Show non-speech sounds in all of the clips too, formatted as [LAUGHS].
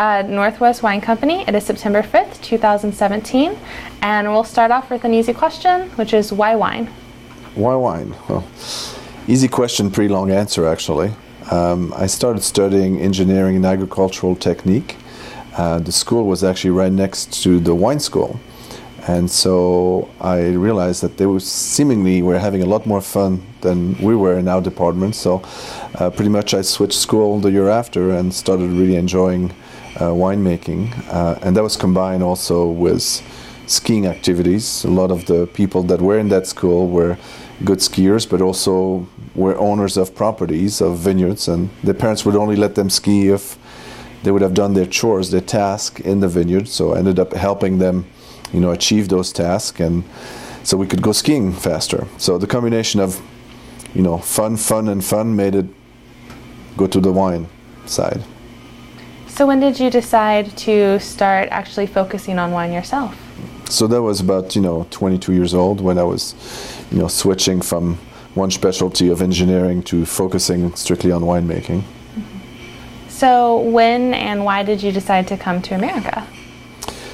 Northwest Wine Company. It is September 5th, 2017, and we'll start off with an easy question, which is why wine? Why wine? Well, easy question, pretty long answer actually. Um, I started studying engineering and agricultural technique. Uh, the school was actually right next to the wine school. And so I realized that they were seemingly were having a lot more fun than we were in our department. So uh, pretty much I switched school the year after and started really enjoying winemaking, uh, and that was combined also with skiing activities. A lot of the people that were in that school were good skiers, but also were owners of properties, of vineyards, and their parents would only let them ski if they would have done their chores, their task in the vineyard. So I ended up helping them, you know, achieve those tasks, and so we could go skiing faster. So the combination of, you know, fun, fun, and fun made it go to the wine side. So, when did you decide to start actually focusing on wine yourself? So that was about you know 22 years old when I was, you know, switching from one specialty of engineering to focusing strictly on winemaking. Mm-hmm. So, when and why did you decide to come to America?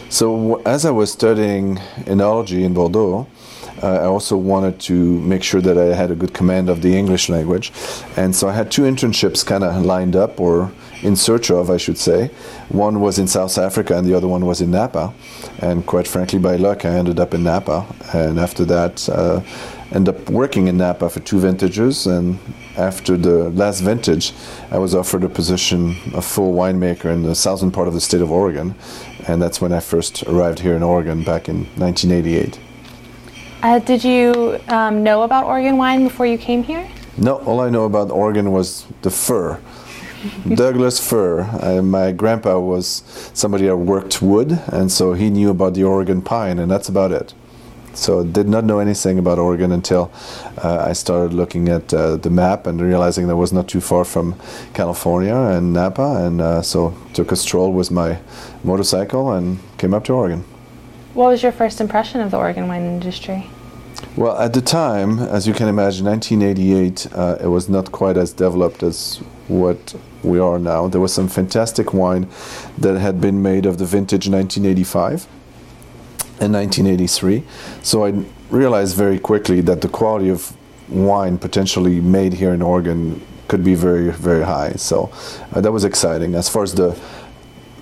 So, as I was studying enology in Bordeaux, uh, I also wanted to make sure that I had a good command of the English language. And so I had two internships kind of lined up or in search of, I should say. One was in South Africa and the other one was in Napa. And quite frankly, by luck, I ended up in Napa. And after that, uh, ended up working in Napa for two vintages. And after the last vintage, I was offered a position, a full winemaker in the southern part of the state of Oregon. And that's when I first arrived here in Oregon back in 1988. Uh, did you um, know about Oregon wine before you came here? No, all I know about Oregon was the fir. Douglas fir. Uh, my grandpa was somebody that worked wood, and so he knew about the Oregon pine, and that's about it. So did not know anything about Oregon until uh, I started looking at uh, the map and realizing that was not too far from California and Napa, and uh, so took a stroll with my motorcycle and came up to Oregon. What was your first impression of the Oregon wine industry? Well, at the time, as you can imagine, 1988, uh, it was not quite as developed as what we are now. There was some fantastic wine that had been made of the vintage 1985 and 1983. So I realized very quickly that the quality of wine potentially made here in Oregon could be very, very high. So uh, that was exciting. As far as the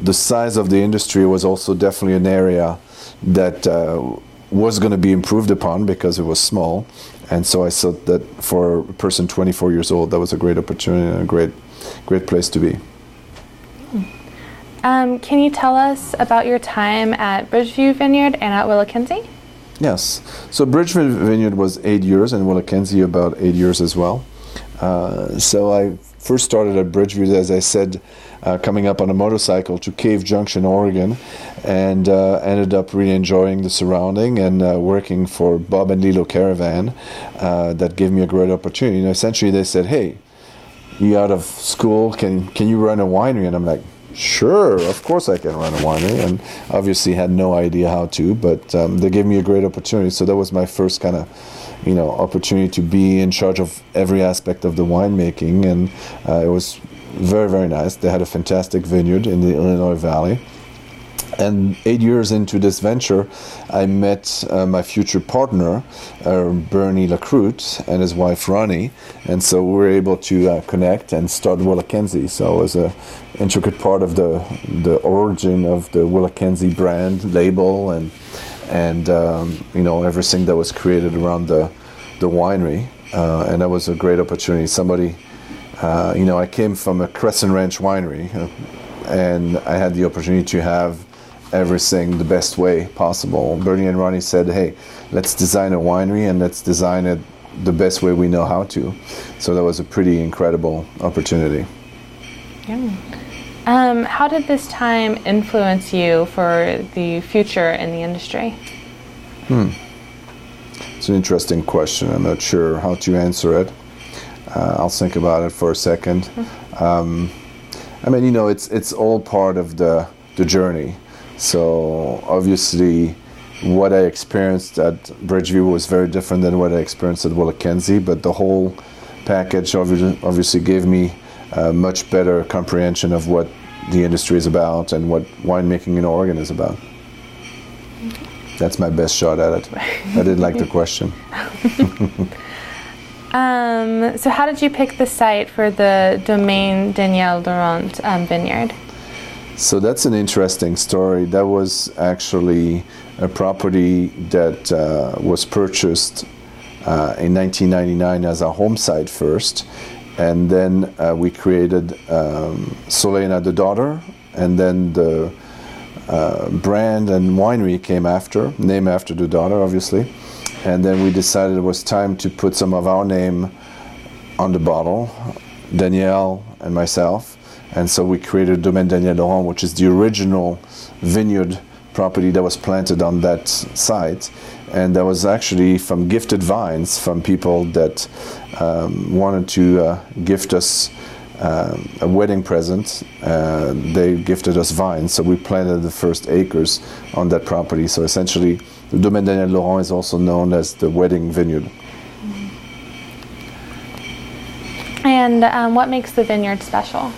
the size of the industry was also definitely an area that uh, was going to be improved upon because it was small. And so I thought that for a person 24 years old, that was a great opportunity and a great, great place to be. Um, can you tell us about your time at Bridgeview Vineyard and at WillaKenzie? Yes. So Bridgeview Vineyard was eight years, and WillaKenzie about eight years as well. Uh, so I first started at Bridgeview, as I said, uh, coming up on a motorcycle to Cave Junction, Oregon, and uh, ended up really enjoying the surrounding and uh, working for Bob and Lelo Kerivan. Uh, that gave me a great opportunity. Know, essentially, they said, "Hey, you out of school? Can can you run a winery?" And I'm like, Sure, of course I can run a winery, and obviously had no idea how to, but um, they gave me a great opportunity. So that was my first kind of, you know, opportunity to be in charge of every aspect of the winemaking, and uh, it was very very nice. They had a fantastic vineyard in the Illinois Valley. And eight years into this venture, I met uh, my future partner, uh, Bernie Lacroute, and his wife Ronni, and so we were able to uh, connect and start WillaKenzie. So it was a intricate part of the the origin of the WillaKenzie brand label and and um, you know everything that was created around the the winery, uh, and that was a great opportunity. Somebody, uh, you know, I came from a Crescent Ranch winery, uh, and I had the opportunity to have everything the best way possible. Bernie and Ronni said, "Hey, let's design a winery and let's design it the best way we know how to." So that was a pretty incredible opportunity. Yeah. Um, how did this time influence you for the future in the industry? It's an interesting question. I'm not sure how to answer it. Uh, I'll think about it for a second. Um, I mean, you know, it's it's all part of the the journey. So obviously, what I experienced at Bridgeview was very different than what I experienced at WillaKenzie, but the whole package obviously, obviously gave me a much better comprehension of what the industry is about and what winemaking in Oregon is about. That's my best shot at it. I didn't like the question. [LAUGHS] Um, so, how did you pick the site for the Domaine Danielle Laurent um, vineyard? So that's an interesting story. That was actually a property that uh, was purchased uh, in 1999 as a home site first, and then uh, we created um, Solena the daughter, and then the uh, brand and winery came after, name after the daughter, obviously, and then we decided it was time to put some of our name on the bottle, Danielle and myself. And so we created Domaine Danielle Laurent, which is the original vineyard property that was planted on that site. And that was actually from gifted vines from people that um, wanted to uh, gift us um, a wedding present. Uh, they gifted us vines, so we planted the first acres on that property. So essentially, the Domaine Danielle Laurent is also known as the wedding vineyard. And um, what makes the vineyard special?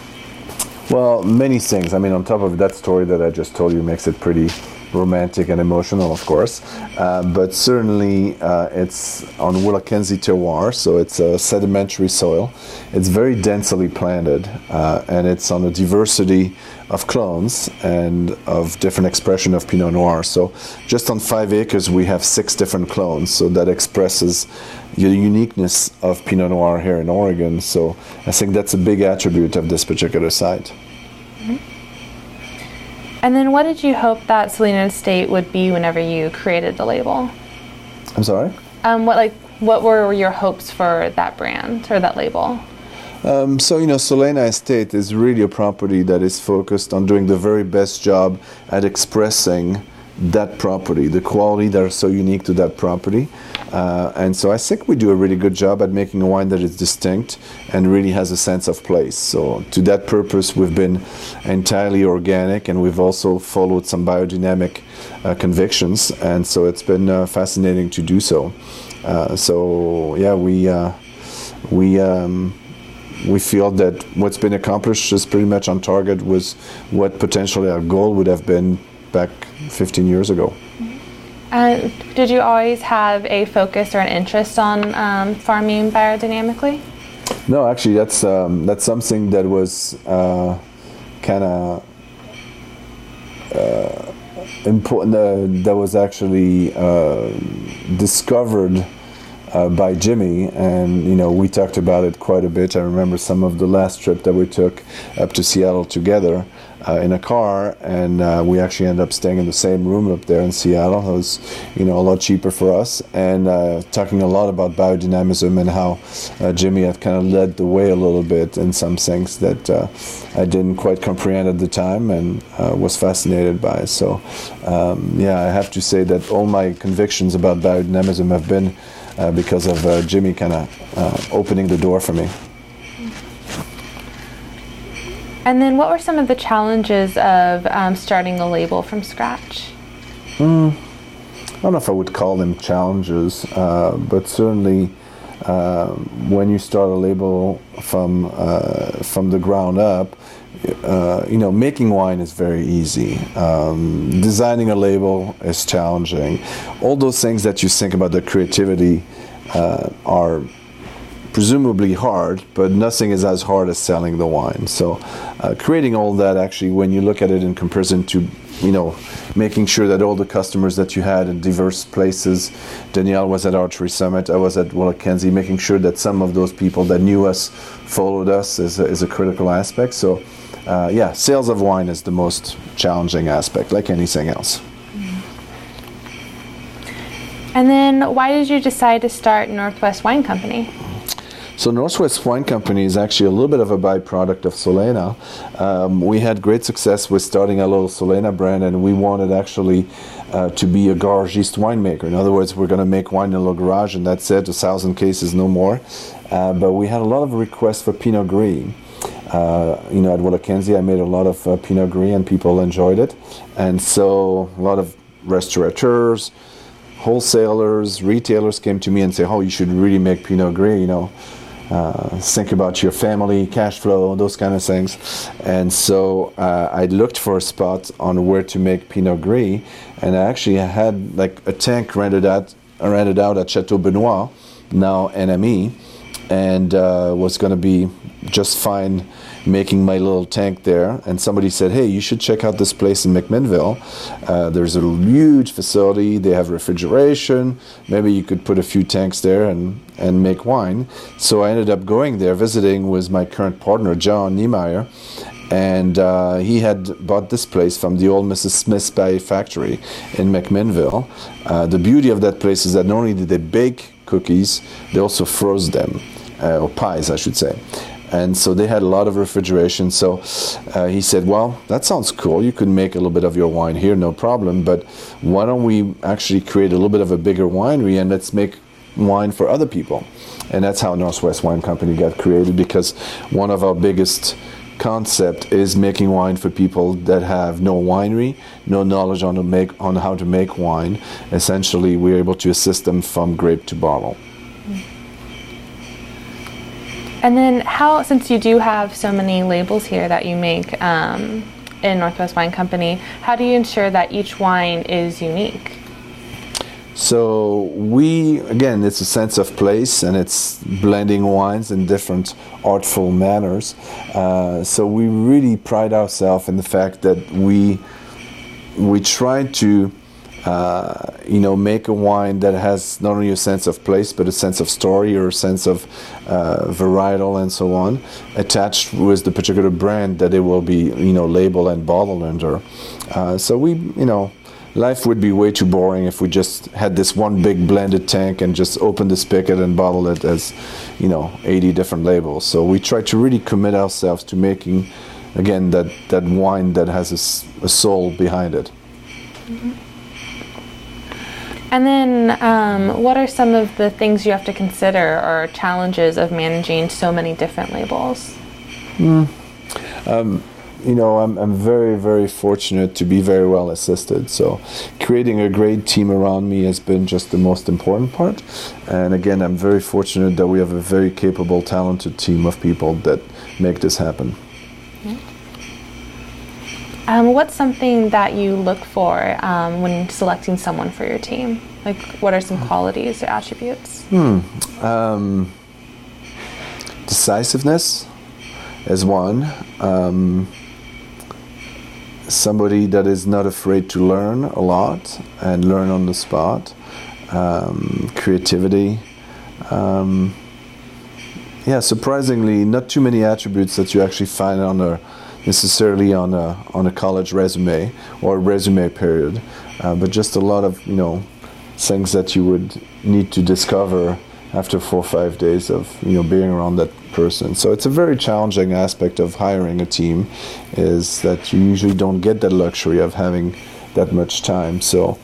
Well, many things. I mean, on top of that story that I just told you, makes it pretty romantic and emotional, of course. Uh, but certainly, uh, it's on WillaKenzie terroir, so it's a sedimentary soil. It's very densely planted, uh, and it's on a diversity of clones and of different expression of Pinot Noir. So, just on five acres, we have six different clones. So that expresses the uniqueness of Pinot Noir here in Oregon. So, I think that's a big attribute of this particular site. And then, what did you hope that Solena Estate would be whenever you created the label? I'm sorry. Um, what like what were your hopes for that brand or that label? Um, so, you know, Solena Estate is really a property that is focused on doing the very best job at expressing that property, the quality that are so unique to that property. Uh, and so I think we do a really good job at making a wine that is distinct and really has a sense of place. So, to that purpose, we've been entirely organic and we've also followed some biodynamic uh, convictions. And so it's been uh, fascinating to do so. Uh, so, yeah, we, uh, we, um, we feel that what's been accomplished is pretty much on target with what potentially our goal would have been back 15 years ago. Uh, did you always have a focus or an interest on um, farming biodynamically? No, actually, that's um, that's something that was uh, kind of uh, important. Uh, that was actually uh, discovered uh, by Jimmy, and you know we talked about it quite a bit. I remember some of the last trip that we took up to Seattle together uh, in a car, and uh, we actually ended up staying in the same room up there in Seattle. It was, you know, a lot cheaper for us, and uh, talking a lot about biodynamism and how uh, Jimmy had kind of led the way a little bit in some things that uh, I didn't quite comprehend at the time, and uh, was fascinated by. So, um, yeah, I have to say that all my convictions about biodynamism have been because of Jimmy kind of opening the door for me. And then, what were some of the challenges of um, starting a label from scratch? I don't know if I would call them challenges, uh, but certainly uh, when you start a label from uh, from the ground up, uh, you know, making wine is very easy. Um, designing a label is challenging. All those things that you think about the creativity uh, are presumably hard, but nothing is as hard as selling the wine. So, uh, creating all that actually, when you look at it in comparison to, you know, making sure that all the customers that you had in diverse places, Danielle was at Archery Summit, I was at WillaKenzie, making sure that some of those people that knew us followed us is a, is a critical aspect. So, uh, yeah, sales of wine is the most challenging aspect, like anything else. And then, why did you decide to start Northwest Wine Company? So Northwest Wine Company is actually a little bit of a byproduct of Solena. Um, we had great success with starting a little Solena brand, and we wanted actually uh, to be a garagiste winemaker. In other words, we're going to make wine in a little garage, and that's it, a thousand cases, no more. Uh, but we had a lot of requests for Pinot Gris. Uh, you know, at WillaKenzie, I made a lot of uh, Pinot Gris, and people enjoyed it. And so a lot of restaurateurs, wholesalers, retailers came to me and say, "Oh, you should really make Pinot Gris." You know, uh, think about your family, cash flow, those kind of things. And so uh, I looked for a spot on where to make Pinot Gris, and I actually had like a tank rented out, rented out at Chateau Benoit, now Anne Amie, and uh, was going to be just fine making my little tank there, and somebody said, "Hey, you should check out this place in McMinnville. Uh, there's a huge facility. They have refrigeration. Maybe you could put a few tanks there and and make wine." So I ended up going there, visiting with my current partner, John Niemeyer, and uh, he had bought this place from the old Mrs. Smith's Pie factory in McMinnville. Uh, the beauty of that place is that not only did they bake cookies, they also froze them, uh, or pies, I should say and so they had a lot of refrigeration. So uh, he said, "Well, that sounds cool. You could make a little bit of your wine here, no problem. But why don't we actually create a little bit of a bigger winery and let's make wine for other people?" And that's how Northwest Wine Company got created because one of our biggest concept is making wine for people that have no winery, no knowledge on to make on how to make wine. Essentially, we're able to assist them from grape to bottle. And then, how, since you do have so many labels here that you make um, in Northwest Wine Company, how do you ensure that each wine is unique? So we again, it's a sense of place, and it's blending wines in different artful manners. Uh, so we really pride ourselves in the fact that we we try to uh, you know, make a wine that has not only a sense of place but a sense of story or a sense of uh, varietal and so on, attached with the particular brand that it will be, you know, labeled and bottled under. Uh, so we, you know, life would be way too boring if we just had this one big blended tank and just open the spigot and bottle it as, you know, 80 different labels. So we try to really commit ourselves to making, again, that, that wine that has a, a soul behind it. Mm-hmm. And then, um, what are some of the things you have to consider or challenges of managing so many different labels? Mm. Um, you know, I'm, I'm very, very fortunate to be very well assisted. So, creating a great team around me has been just the most important part. And again, I'm very fortunate that we have a very capable, talented team of people that make this happen. Um, what's something that you look for um, when selecting someone for your team? Like, what are some qualities or attributes? Hmm. Um, decisiveness is one. Um, somebody that is not afraid to learn a lot and learn on the spot. Um, creativity. Um, yeah, surprisingly, not too many attributes that you actually find on a necessarily on a on a college resume or resume period, uh, but just a lot of you know things that you would need to discover after four or five days of you know being around that person. So it's a very challenging aspect of hiring a team, is that you usually don't get that luxury of having that much time. So.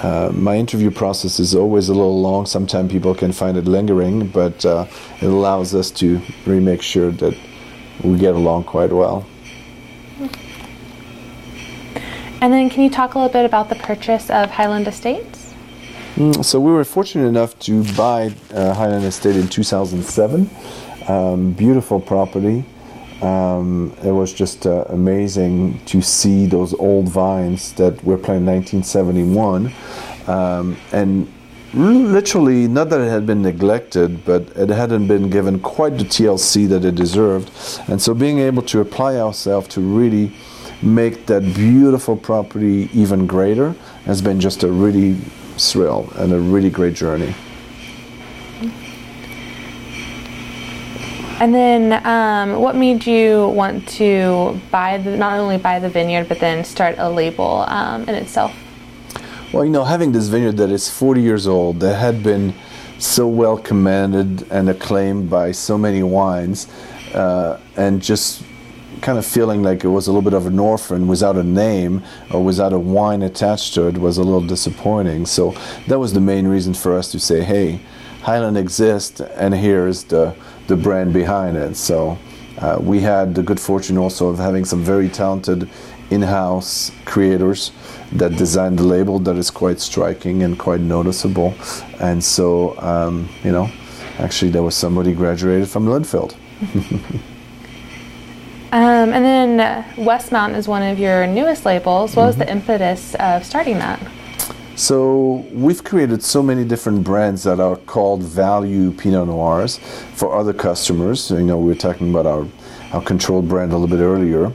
Uh, my interview process is always a little long. Sometimes people can find it lingering, but uh, it allows us to really make sure that we get along quite well. And then, can you talk a little bit about the purchase of Hyland Estates? Mm, so, we were fortunate enough to buy uh, Hyland Estate in 2007. Um, beautiful property. Um, it was just uh, amazing to see those old vines that were planted in 1971. Um, and literally, not that it had been neglected, but it hadn't been given quite the TLC that it deserved. And so, being able to apply ourselves to really make that beautiful property even greater has been just a really thrill and a really great journey. And then, um, what made you want to buy the, not only buy the vineyard, but then start a label um, in itself? Well, you know, having this vineyard that is 40 years old, that had been so well commanded and acclaimed by so many wines, uh, and just kind of feeling like it was a little bit of an orphan without a name or without a wine attached to it was a little disappointing. So that was the main reason for us to say, hey, Hyland exists, and here's the the brand behind it. So. Uh, we had the good fortune also of having some very talented in-house creators that designed the label that is quite striking and quite noticeable. And so, um, you know, actually there was somebody graduated from Linfield. [LAUGHS] um, and then uh, Westmount is one of your newest labels. What was mm-hmm. the impetus of starting that? So we've created so many different brands that are called value Pinot Noirs for other customers. You know, we were talking about our, our controlled brand a little bit earlier.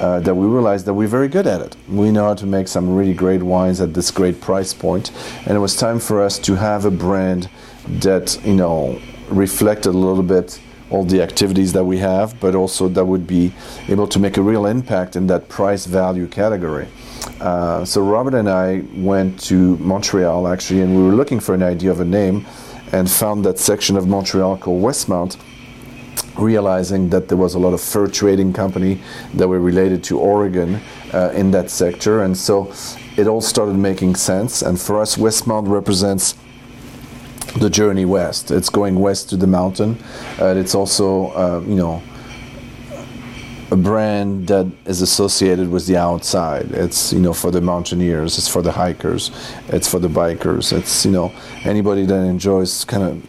Uh, that we realized that we're very good at it. We know how to make some really great wines at this great price point, and it was time for us to have a brand that you know reflected a little bit all the activities that we have, but also that would be able to make a real impact in that price value category. Uh, so Robert and I went to Montreal actually, and we were looking for an idea of a name, and found that section of Montreal called Westmount. Realizing that there was a lot of fur trading company that were related to Oregon uh, in that sector, and so it all started making sense. And for us, Westmount represents the journey west. It's going west to the mountain. Uh, it's also, uh, you know, a brand that is associated with the outside. It's you know for the mountaineers, it's for the hikers, it's for the bikers. It's you know anybody that enjoys kind of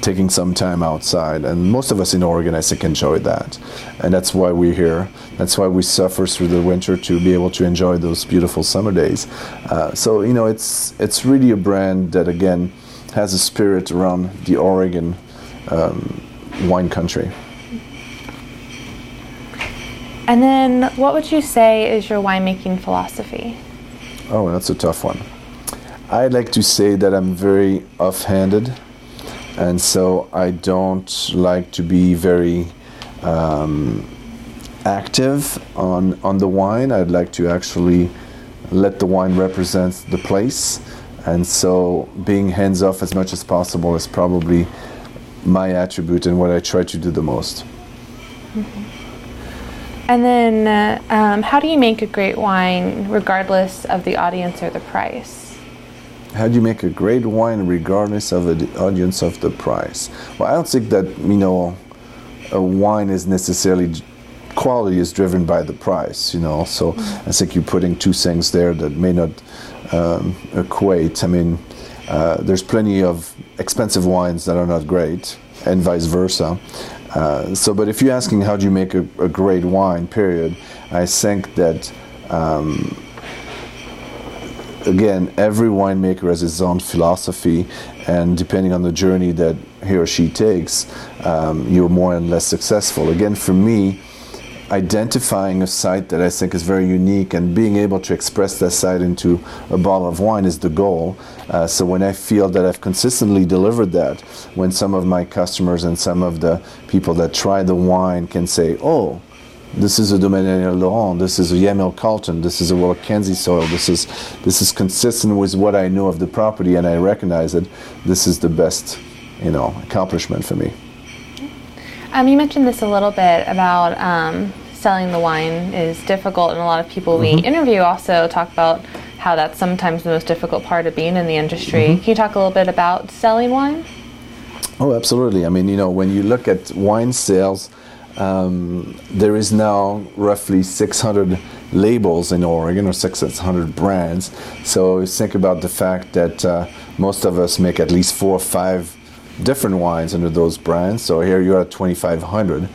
taking some time outside. And most of us in Oregon, I think, enjoy that, and that's why we're here. That's why we suffer through the winter to be able to enjoy those beautiful summer days. Uh, so you know it's it's really a brand that again has a spirit around the Oregon um, wine country. And then, what would you say is your winemaking philosophy? Oh, that's a tough one. I like to say that I'm very off-handed, and so I don't like to be very um, active on on the wine. I'd like to actually let the wine represent the place, and so being hands off as much as possible is probably my attribute and what I try to do the most. Mm-hmm. And then, uh, um, how do you make a great wine regardless of the audience or the price? How do you make a great wine regardless of the audience of the price? Well, I don't think that you know a wine is necessarily quality is driven by the price. You know, so mm-hmm. I think you're putting two things there that may not um, equate. I mean, uh, there's plenty of expensive wines that are not great, and vice versa. Uh, so, but if you're asking how do you make a, a great wine, period, I think that um, again, every winemaker has his own philosophy, and depending on the journey that he or she takes, um, you're more and less successful. Again, for me, identifying a site that I think is very unique and being able to express that site into a bottle of wine is the goal. Uh, so when I feel that I've consistently delivered that, when some of my customers and some of the people that try the wine can say, oh, this is a Domaine Laurent, this is a Yamhill Carlton, this is a WillaKenzie soil, this is, this is consistent with what I know of the property and I recognize it, this is the best you know, accomplishment for me. Um, you mentioned this a little bit about um, selling the wine is difficult, and a lot of people mm-hmm. we interview also talk about how that's sometimes the most difficult part of being in the industry. Mm-hmm. Can you talk a little bit about selling wine? Oh, absolutely. I mean, you know, when you look at wine sales, um, there is now roughly 600 labels in Oregon or 600 brands. So think about the fact that uh, most of us make at least four or five different wines under those brands. So here you're at 2,500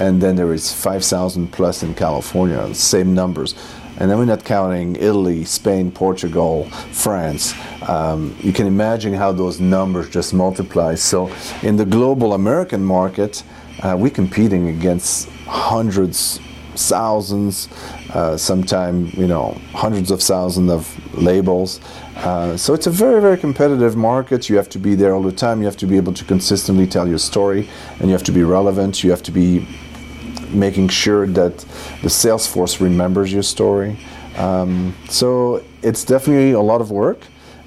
and then there is 5,000 plus in California, same numbers. And then we're not counting Italy, Spain, Portugal, France. Um, you can imagine how those numbers just multiply. So in the global American market, uh, we're competing against hundreds, thousands, uh, sometimes you know hundreds of thousands of labels. Uh, so it's a very, very competitive market. You have to be there all the time. You have to be able to consistently tell your story, and you have to be relevant. You have to be making sure that the sales force remembers your story. Um, so it's definitely a lot of work,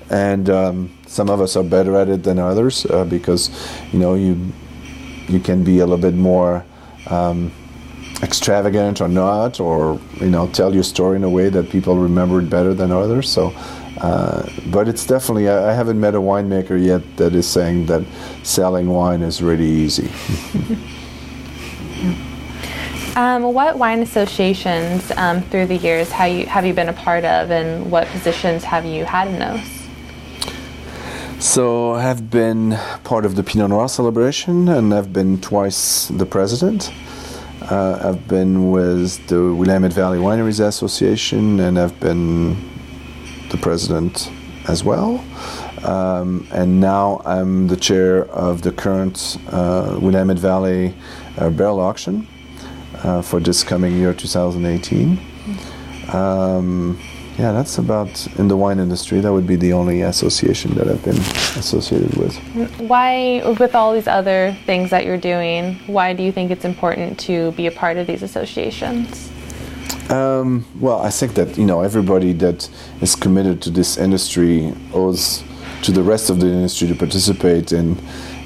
and um, Some of us are better at it than others uh, because, you know, you you can be a little bit more um, extravagant or not, or you know, tell your story in a way that people remember it better than others. So. Uh, but it's definitely, I, I haven't met a winemaker yet that is saying that selling wine is really easy. [LAUGHS] Um, what wine associations um, through the years have you, have you been a part of, and what positions have you had in those? So I have been part of the Pinot Noir celebration, and I've been twice the president. Uh, I've been with the Willamette Valley Wineries Association, and I've been the president as well. Um, and now I'm the chair of the current uh, Willamette Valley uh, Barrel Auction uh, for this coming year, 2018. Um, yeah, that's about in the wine industry. That would be the only association that I've been associated with. Why, with all these other things that you're doing, why do you think it's important to be a part of these associations? Um, well, I think that you know everybody that is committed to this industry owes to the rest of the industry to participate in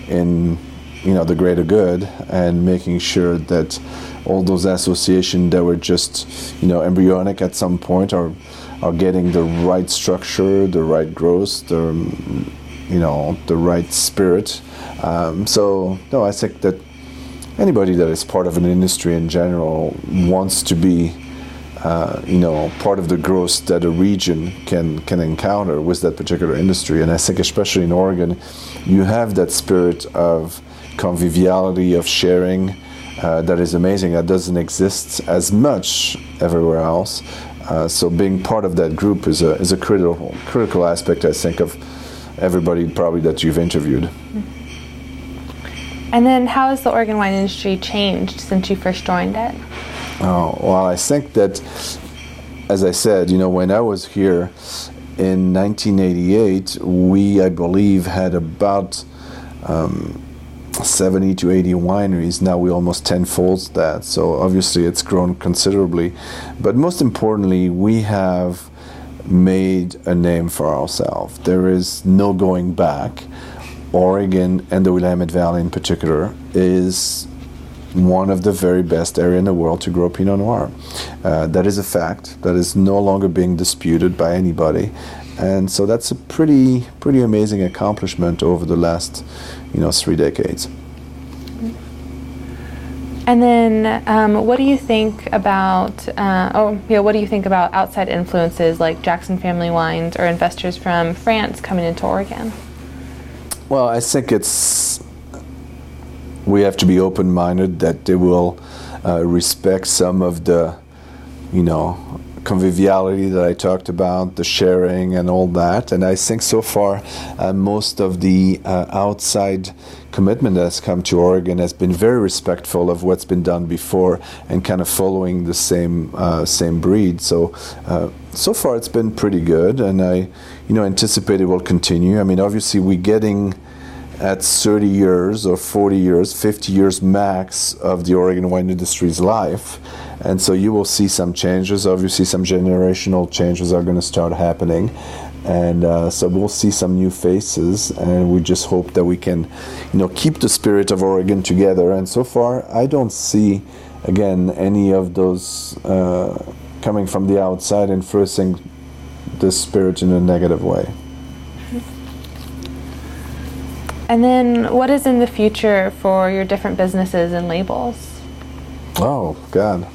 in you know the greater good and making sure that all those associations that were just you know embryonic at some point are are getting the right structure, the right growth, the you know the right spirit. Um, so no, I think that anybody that is part of an industry in general wants to be uh, you know part of the growth that a region can can encounter with that particular industry. And I think especially in Oregon, you have that spirit of conviviality of sharing. Uh, that is amazing. That doesn't exist as much everywhere else. Uh, so being part of that group is a is a critical critical aspect, I think, of everybody probably that you've interviewed. And then, how has the Oregon wine industry changed since you first joined it? Oh well, I think that, as I said, you know, when I was here in 1988, we, I believe, had about um, 70 to 80 wineries. Now we almost tenfold that. So obviously it's grown considerably. But most importantly, we have made a name for ourselves. There is no going back. Oregon and the Willamette Valley in particular is one of the very best area in the world to grow Pinot Noir. Uh, that is a fact. That is no longer being disputed by anybody, and so that's a pretty pretty amazing accomplishment over the last you know three decades. And then, um, what do you think about? Uh, oh, yeah. What do you think about outside influences like Jackson Family Wines or investors from France coming into Oregon? Well, I think it's we have to be open-minded that they will uh, respect some of the, you know, conviviality that I talked about, the sharing and all that. And I think so far, uh, most of the uh, outside commitment that has come to Oregon has been very respectful of what's been done before and kind of following the same uh, same breed. So uh, so far, it's been pretty good, and I, you know, anticipate it will continue. I mean, obviously, we're getting at 30 years or 40 years, 50 years max of the Oregon wine industry's life. And so you will see some changes. Obviously, some generational changes are going to start happening. And uh, so we'll see some new faces, and we just hope that we can, you know, keep the spirit of Oregon together. And so far, I don't see, again, any of those uh, coming from the outside influencing the spirit in a negative way. And then, what is in the future for your different businesses and labels? Oh, God.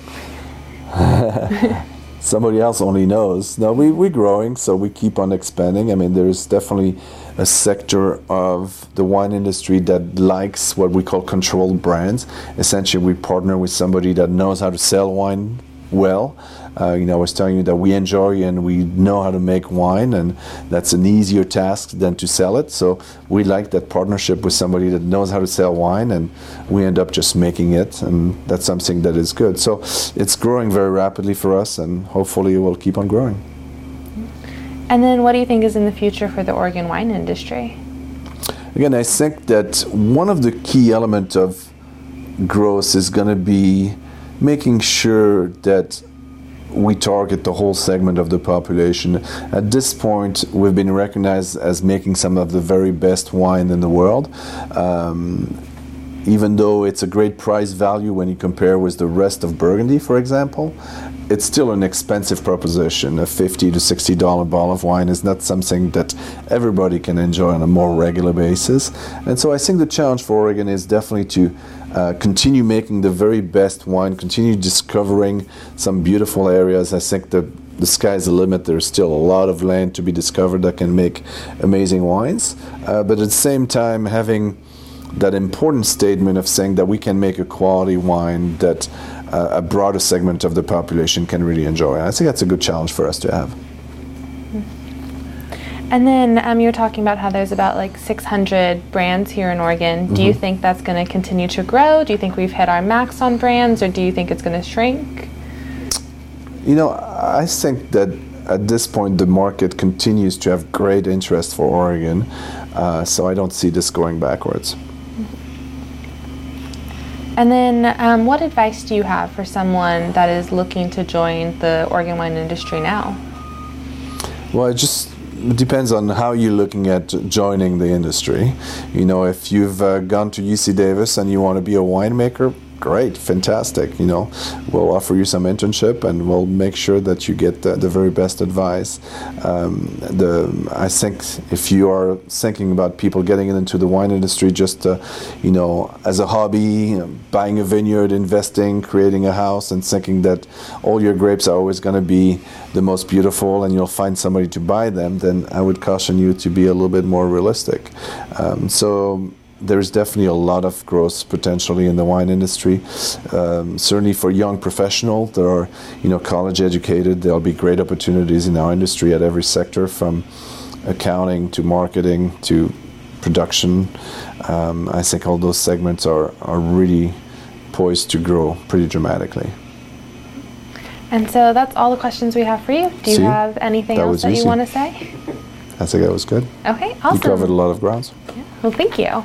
[LAUGHS] Somebody else only knows. No, we, we're growing, so we keep on expanding. I mean, there's definitely a sector of the wine industry that likes what we call controlled brands. Essentially, we partner with somebody that knows how to sell wine well. Uh, you know, I was telling you that we enjoy and we know how to make wine, and that's an easier task than to sell it. So we like that partnership with somebody that knows how to sell wine, and we end up just making it, and that's something that is good. So it's growing very rapidly for us, and hopefully it will keep on growing. And then, what do you think is in the future for the Oregon wine industry? Again, I think that one of the key elements of growth is going to be making sure that we target the whole segment of the population. At this point, we've been recognized as making some of the very best wine in the world. Um, even though it's a great price value when you compare with the rest of Burgundy, for example, it's still an expensive proposition. A 50 to 60 dollar bottle of wine is not something that everybody can enjoy on a more regular basis. And so I think the challenge for Oregon is definitely to uh, continue making the very best wine, continue discovering some beautiful areas. I think the the sky's the limit. There's still a lot of land to be discovered that can make amazing wines. Uh, but at the same time, having that important statement of saying that we can make a quality wine that uh, a broader segment of the population can really enjoy. I think that's a good challenge for us to have. And then um, you were talking about how there's about like 600 brands here in Oregon. Do mm-hmm. you think that's going to continue to grow? Do you think we've hit our max on brands, or do you think it's going to shrink? You know, I think that at this point the market continues to have great interest for Oregon, uh, so I don't see this going backwards. And then, um, what advice do you have for someone that is looking to join the Oregon wine industry now? Well, it just depends on how you're looking at joining the industry. You know, if you've uh, gone to UC Davis and you want to be a winemaker, great, fantastic. You know, we'll offer you some internship and we'll make sure that you get the, the very best advice. Um, the I think if you are thinking about people getting into the wine industry just, uh, you know, as a hobby, buying a vineyard, investing, creating a house, and thinking that all your grapes are always going to be the most beautiful and you'll find somebody to buy them, then I would caution you to be a little bit more realistic. Um, so there's definitely a lot of growth potentially in the wine industry. Um, certainly for young professionals, there are, you know, college educated. There'll be great opportunities in our industry at every sector, from accounting to marketing to production. Um, I think all those segments are are really poised to grow pretty dramatically. And so that's all the questions we have for you. Do you See, have anything else that easy. you want to say? I think that was good. Okay, awesome. You covered a lot of grounds. Yeah. Well, thank you.